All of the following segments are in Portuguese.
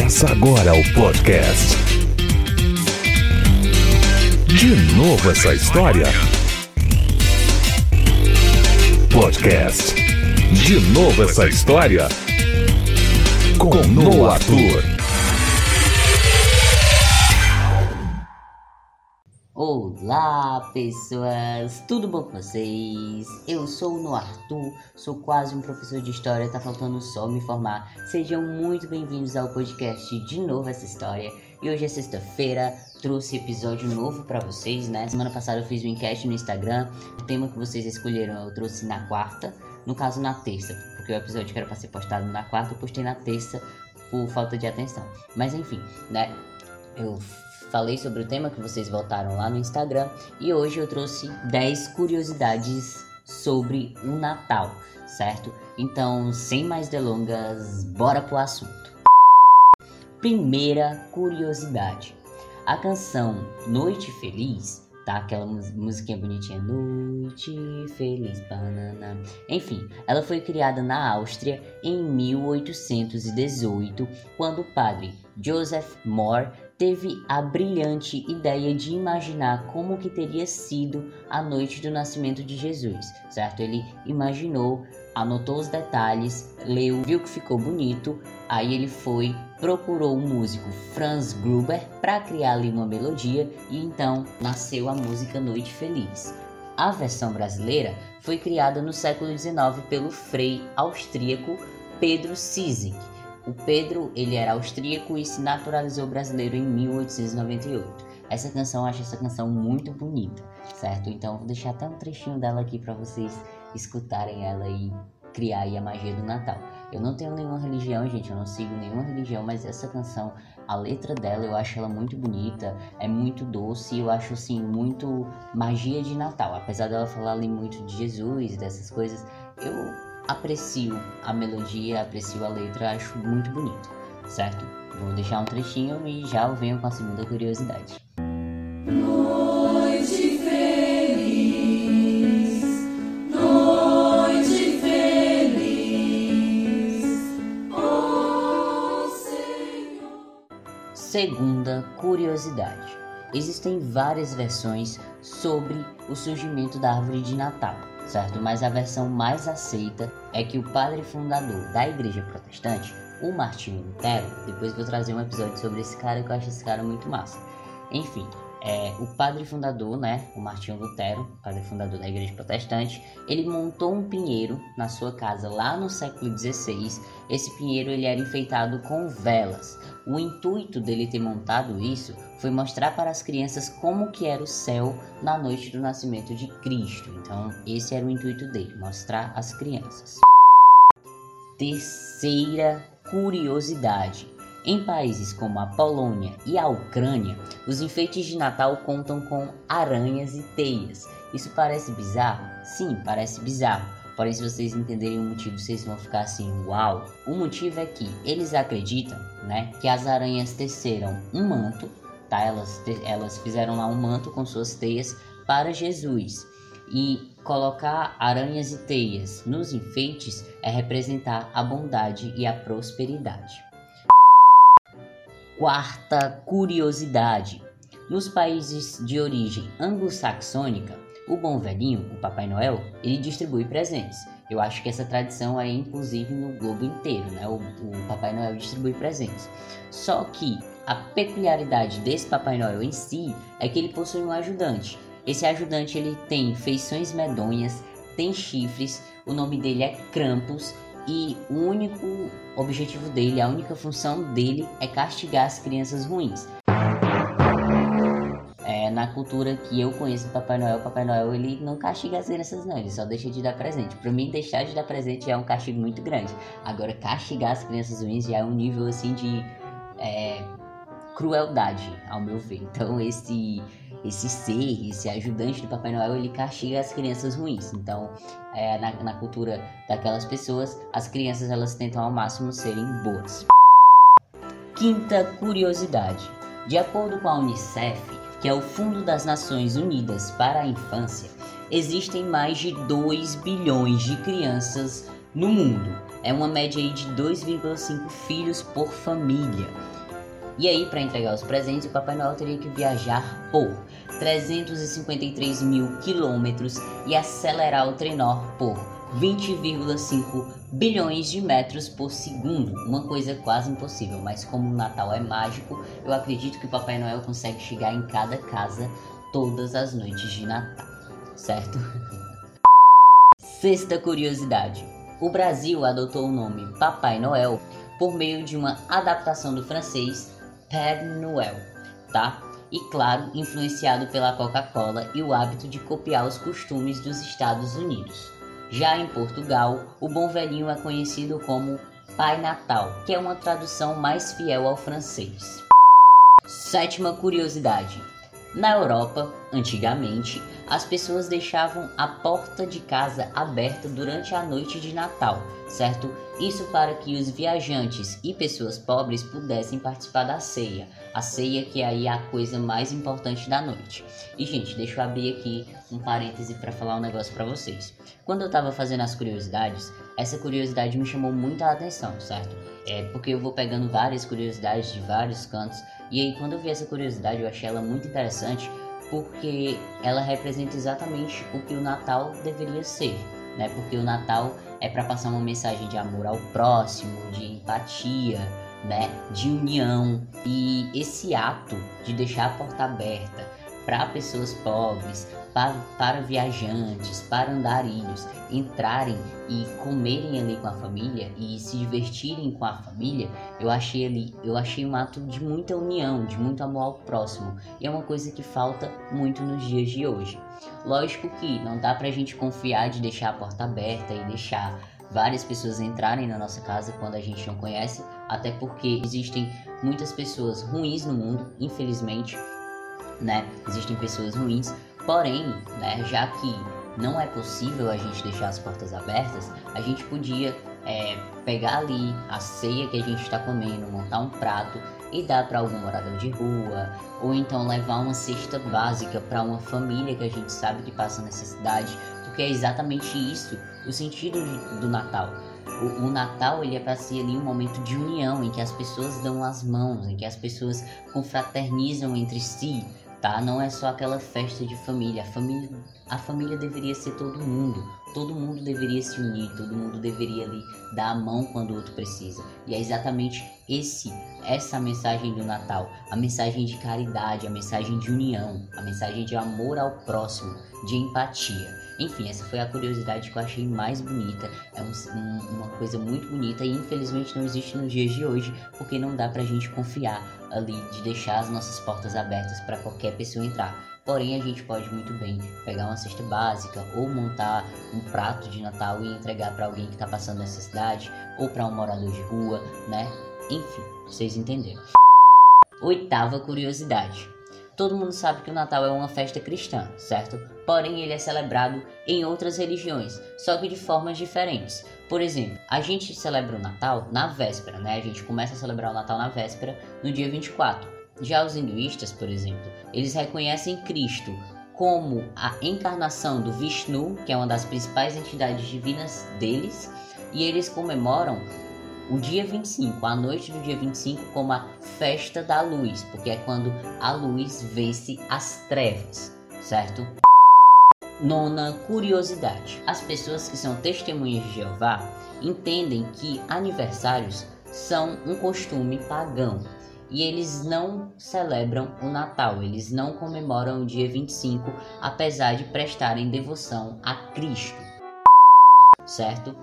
Começa agora o podcast. De novo essa história? Podcast. De novo essa história? Com Noah Arthur. Olá pessoas, tudo bom com vocês? Eu sou o Noah Arthur, sou quase um professor de história, tá faltando só me formar. Sejam muito bem-vindos ao podcast De Novo Essa História. E hoje é sexta-feira, trouxe episódio novo para vocês, né? Semana passada eu fiz uma enquete no Instagram, o tema que vocês escolheram eu trouxe na quarta, no caso na terça, porque o episódio que era pra ser postado na quarta eu postei na terça por falta de atenção. Mas enfim, né? Eu falei sobre o tema que vocês votaram lá no Instagram e hoje eu trouxe 10 curiosidades sobre o Natal, certo? Então, sem mais delongas, bora pro assunto. Primeira curiosidade. A canção Noite Feliz, tá? Aquela musiquinha bonitinha, Noite Feliz, banana. Enfim, ela foi criada na Áustria em 1818, quando o padre Joseph Moore teve a brilhante ideia de imaginar como que teria sido a noite do nascimento de Jesus, certo? Ele imaginou, anotou os detalhes, leu, viu que ficou bonito, aí ele foi, procurou o músico Franz Gruber para criar ali uma melodia e então nasceu a música Noite Feliz. A versão brasileira foi criada no século XIX pelo frei austríaco Pedro Sizing o Pedro, ele era austríaco e se naturalizou brasileiro em 1898. Essa canção, eu acho essa canção muito bonita, certo? Então vou deixar até um trechinho dela aqui para vocês escutarem ela e criar aí a magia do Natal. Eu não tenho nenhuma religião, gente, eu não sigo nenhuma religião, mas essa canção, a letra dela, eu acho ela muito bonita, é muito doce, eu acho assim muito magia de Natal. Apesar dela falar ali muito de Jesus, dessas coisas, eu aprecio a melodia, aprecio a letra, acho muito bonito, certo? Vou deixar um trechinho e já venho com a segunda curiosidade. Segunda curiosidade. Existem várias versões sobre o surgimento da árvore de Natal certo? Mas a versão mais aceita é que o padre fundador da igreja protestante, o Martinho Lutero, depois vou trazer um episódio sobre esse cara que eu acho esse cara muito massa. Enfim, é, o padre fundador, né, o Martinho Lutero, padre fundador da igreja protestante, ele montou um pinheiro na sua casa lá no século XVI. Esse pinheiro ele era enfeitado com velas. O intuito dele ter montado isso foi mostrar para as crianças como que era o céu na noite do nascimento de Cristo. Então, esse era o intuito dele, mostrar às crianças. Terceira curiosidade. Em países como a Polônia e a Ucrânia, os enfeites de Natal contam com aranhas e teias. Isso parece bizarro? Sim, parece bizarro. Porém, se vocês entenderem o motivo, vocês vão ficar assim, uau! O motivo é que eles acreditam, né, que as aranhas teceram um manto, tá? Elas, elas fizeram lá um manto com suas teias para Jesus. E colocar aranhas e teias nos enfeites é representar a bondade e a prosperidade. Quarta curiosidade: nos países de origem anglo-saxônica, o bom velhinho, o Papai Noel, ele distribui presentes. Eu acho que essa tradição é inclusive no globo inteiro, né? O, o Papai Noel distribui presentes. Só que a peculiaridade desse Papai Noel em si é que ele possui um ajudante. Esse ajudante ele tem feições medonhas, tem chifres, o nome dele é Krampus e o único objetivo dele, a única função dele é castigar as crianças ruins. É, na cultura que eu conheço do Papai Noel, Papai Noel ele não castiga as crianças não, ele só deixa de dar presente. Para mim, deixar de dar presente é um castigo muito grande. Agora, castigar as crianças ruins já é um nível assim de é, crueldade, ao meu ver. Então, esse esse ser, esse ajudante do Papai Noel, ele castiga as crianças ruins. Então, é, na, na cultura daquelas pessoas, as crianças elas tentam ao máximo serem boas. Quinta curiosidade: de acordo com a Unicef, que é o Fundo das Nações Unidas para a Infância, existem mais de 2 bilhões de crianças no mundo. É uma média de 2,5 filhos por família. E aí, para entregar os presentes, o Papai Noel teria que viajar por 353 mil quilômetros e acelerar o trenó por 20,5 bilhões de metros por segundo. Uma coisa quase impossível, mas como o Natal é mágico, eu acredito que o Papai Noel consegue chegar em cada casa todas as noites de Natal, certo? Sexta curiosidade: o Brasil adotou o nome Papai Noel por meio de uma adaptação do francês Père Noël, tá? E claro, influenciado pela Coca-Cola e o hábito de copiar os costumes dos Estados Unidos. Já em Portugal, o bom velhinho é conhecido como Pai Natal, que é uma tradução mais fiel ao francês. Sétima curiosidade: na Europa, antigamente, as pessoas deixavam a porta de casa aberta durante a noite de Natal, certo? Isso para que os viajantes e pessoas pobres pudessem participar da ceia. A ceia que aí é a coisa mais importante da noite. E gente, deixa eu abrir aqui um parêntese para falar um negócio para vocês. Quando eu tava fazendo as curiosidades, essa curiosidade me chamou muita atenção, certo? É porque eu vou pegando várias curiosidades de vários cantos e aí quando eu vi essa curiosidade, eu achei ela muito interessante porque ela representa exatamente o que o Natal deveria ser, né? Porque o Natal é para passar uma mensagem de amor ao próximo, de empatia, né? De união e esse ato de deixar a porta aberta para pessoas pobres, para, para viajantes, para andarilhos entrarem e comerem ali com a família e se divertirem com a família, eu achei ali, eu achei um ato de muita união, de muito amor ao próximo. E é uma coisa que falta muito nos dias de hoje. Lógico que não dá pra gente confiar de deixar a porta aberta e deixar várias pessoas entrarem na nossa casa quando a gente não conhece, até porque existem muitas pessoas ruins no mundo, infelizmente, né? Existem pessoas ruins, Porém, né, já que não é possível a gente deixar as portas abertas, a gente podia é, pegar ali a ceia que a gente está comendo, montar um prato e dar para algum morador de rua, ou então levar uma cesta básica para uma família que a gente sabe que passa necessidade, porque é exatamente isso o sentido do Natal. O, o, Natal ele é para ser ali um momento de união em que as pessoas dão as mãos, em que as pessoas confraternizam entre si, tá? Não é só aquela festa de família. A família, a família deveria ser todo mundo. Todo mundo deveria se unir, todo mundo deveria ali dar a mão quando o outro precisa. E é exatamente esse essa mensagem do Natal, a mensagem de caridade, a mensagem de união, a mensagem de amor ao próximo, de empatia. Enfim, essa foi a curiosidade que eu achei mais bonita. É um, um, uma coisa muito bonita e infelizmente não existe nos dias de hoje, porque não dá pra gente confiar ali de deixar as nossas portas abertas para qualquer pessoa entrar. Porém, a gente pode muito bem pegar uma cesta básica ou montar um prato de Natal e entregar para alguém que está passando necessidade ou para um morador de rua, né? Enfim, vocês entenderam. Oitava curiosidade. Todo mundo sabe que o Natal é uma festa cristã, certo? Porém, ele é celebrado em outras religiões, só que de formas diferentes. Por exemplo, a gente celebra o Natal na véspera, né? A gente começa a celebrar o Natal na véspera, no dia 24. Já os hinduístas, por exemplo, eles reconhecem Cristo como a encarnação do Vishnu, que é uma das principais entidades divinas deles, e eles comemoram o dia 25, a noite do dia 25, como a festa da luz, porque é quando a luz vence as trevas, certo? Nona curiosidade: as pessoas que são testemunhas de Jeová entendem que aniversários são um costume pagão e eles não celebram o Natal, eles não comemoram o dia 25, apesar de prestarem devoção a Cristo, certo?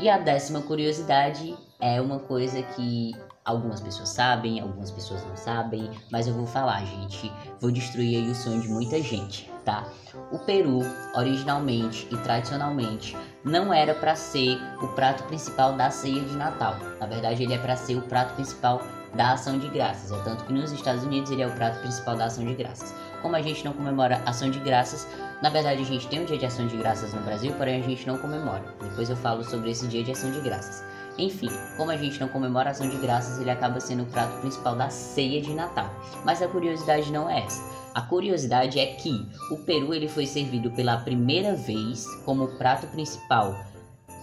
E a décima curiosidade é uma coisa que algumas pessoas sabem, algumas pessoas não sabem, mas eu vou falar, gente. Vou destruir aí o sonho de muita gente, tá? O peru, originalmente e tradicionalmente, não era para ser o prato principal da ceia de Natal. Na verdade, ele é para ser o prato principal da ação de graças. É tanto que nos Estados Unidos ele é o prato principal da ação de graças. Como a gente não comemora ação de graças, na verdade a gente tem um dia de ação de graças no Brasil, porém a gente não comemora. Depois eu falo sobre esse dia de ação de graças. Enfim, como a gente não comemora ação de graças, ele acaba sendo o prato principal da ceia de Natal. Mas a curiosidade não é essa. A curiosidade é que o peru ele foi servido pela primeira vez como prato principal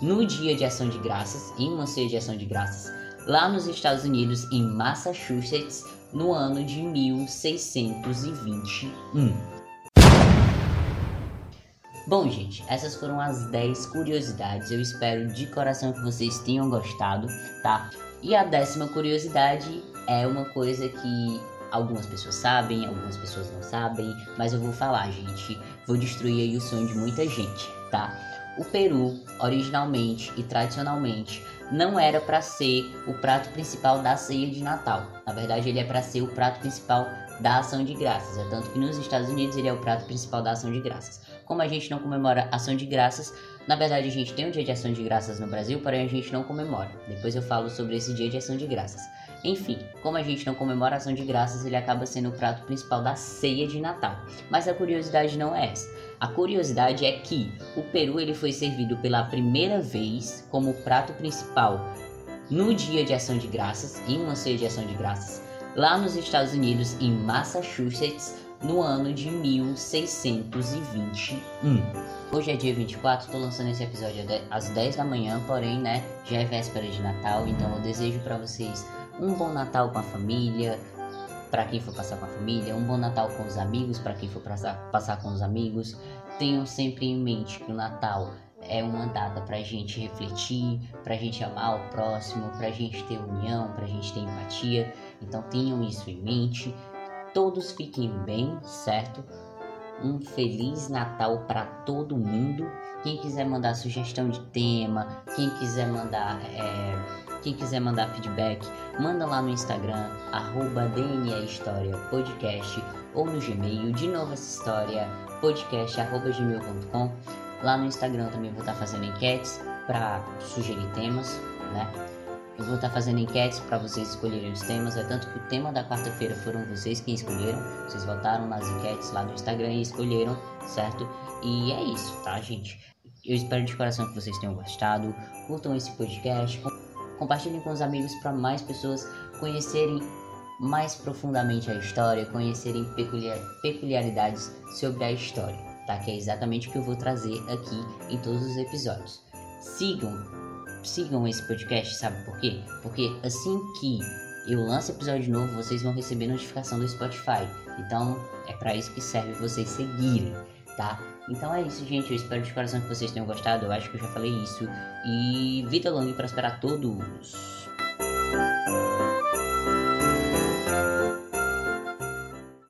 no dia de ação de graças, em uma ceia de ação de graças, lá nos Estados Unidos, em Massachusetts, no ano de 1621. Bom, gente, essas foram as 10 curiosidades. Eu espero de coração que vocês tenham gostado, tá? E a décima curiosidade é uma coisa que algumas pessoas sabem, algumas pessoas não sabem, mas eu vou falar, gente. Vou destruir aí o sonho de muita gente, tá? O peru, originalmente e tradicionalmente, não era para ser o prato principal da ceia de Natal. Na verdade, ele é para ser o prato principal da ação de graças. É tanto que nos Estados Unidos ele é o prato principal da ação de graças. Como a gente não comemora ação de graças, na verdade a gente tem um dia de ação de graças no Brasil, porém a gente não comemora. Depois eu falo sobre esse dia de ação de graças. Enfim, como a gente não comemora ação de graças, ele acaba sendo o prato principal da ceia de Natal. Mas a curiosidade não é essa. A curiosidade é que o peru ele foi servido pela primeira vez como prato principal no dia de ação de graças, em uma ceia de ação de graças, lá nos Estados Unidos, em Massachusetts, no ano de 1621. Hoje é dia 24, tô lançando esse episódio às 10 da manhã, porém, né, já é véspera de Natal, então eu desejo para vocês um bom Natal com a família, para quem for passar com a família, um bom Natal com os amigos, para quem for passar, passar com os amigos. Tenham sempre em mente que o Natal é uma data pra gente refletir, pra gente amar o próximo, pra gente ter união, pra gente ter empatia. Então tenham isso em mente. Todos fiquem bem, certo? Um feliz Natal para todo mundo. Quem quiser mandar sugestão de tema, quem quiser mandar é, quem quiser mandar feedback, manda lá no Instagram, arroba DNA História Podcast ou no Gmail, de novo essa história, podcast arroba gmail.com. Lá no Instagram também vou estar fazendo enquetes para sugerir temas, né? Eu vou estar fazendo enquetes para vocês escolherem os temas. É tanto que o tema da quarta-feira foram vocês quem escolheram. Vocês votaram nas enquetes lá do Instagram e escolheram, certo? E é isso, tá, gente? Eu espero de coração que vocês tenham gostado. Curtam esse podcast. Compartilhem com os amigos para mais pessoas conhecerem mais profundamente a história, conhecerem peculiar, peculiaridades sobre a história, tá? Que é exatamente o que eu vou trazer aqui em todos os episódios. Sigam, sigam esse podcast, sabe por quê? Porque assim que eu lanço episódio novo, vocês vão receber notificação do Spotify. Então é para isso que serve vocês seguirem, tá? Então é isso, gente. Eu espero de coração que vocês tenham gostado. Eu acho que eu já falei isso. E vida longa e prosperar todos.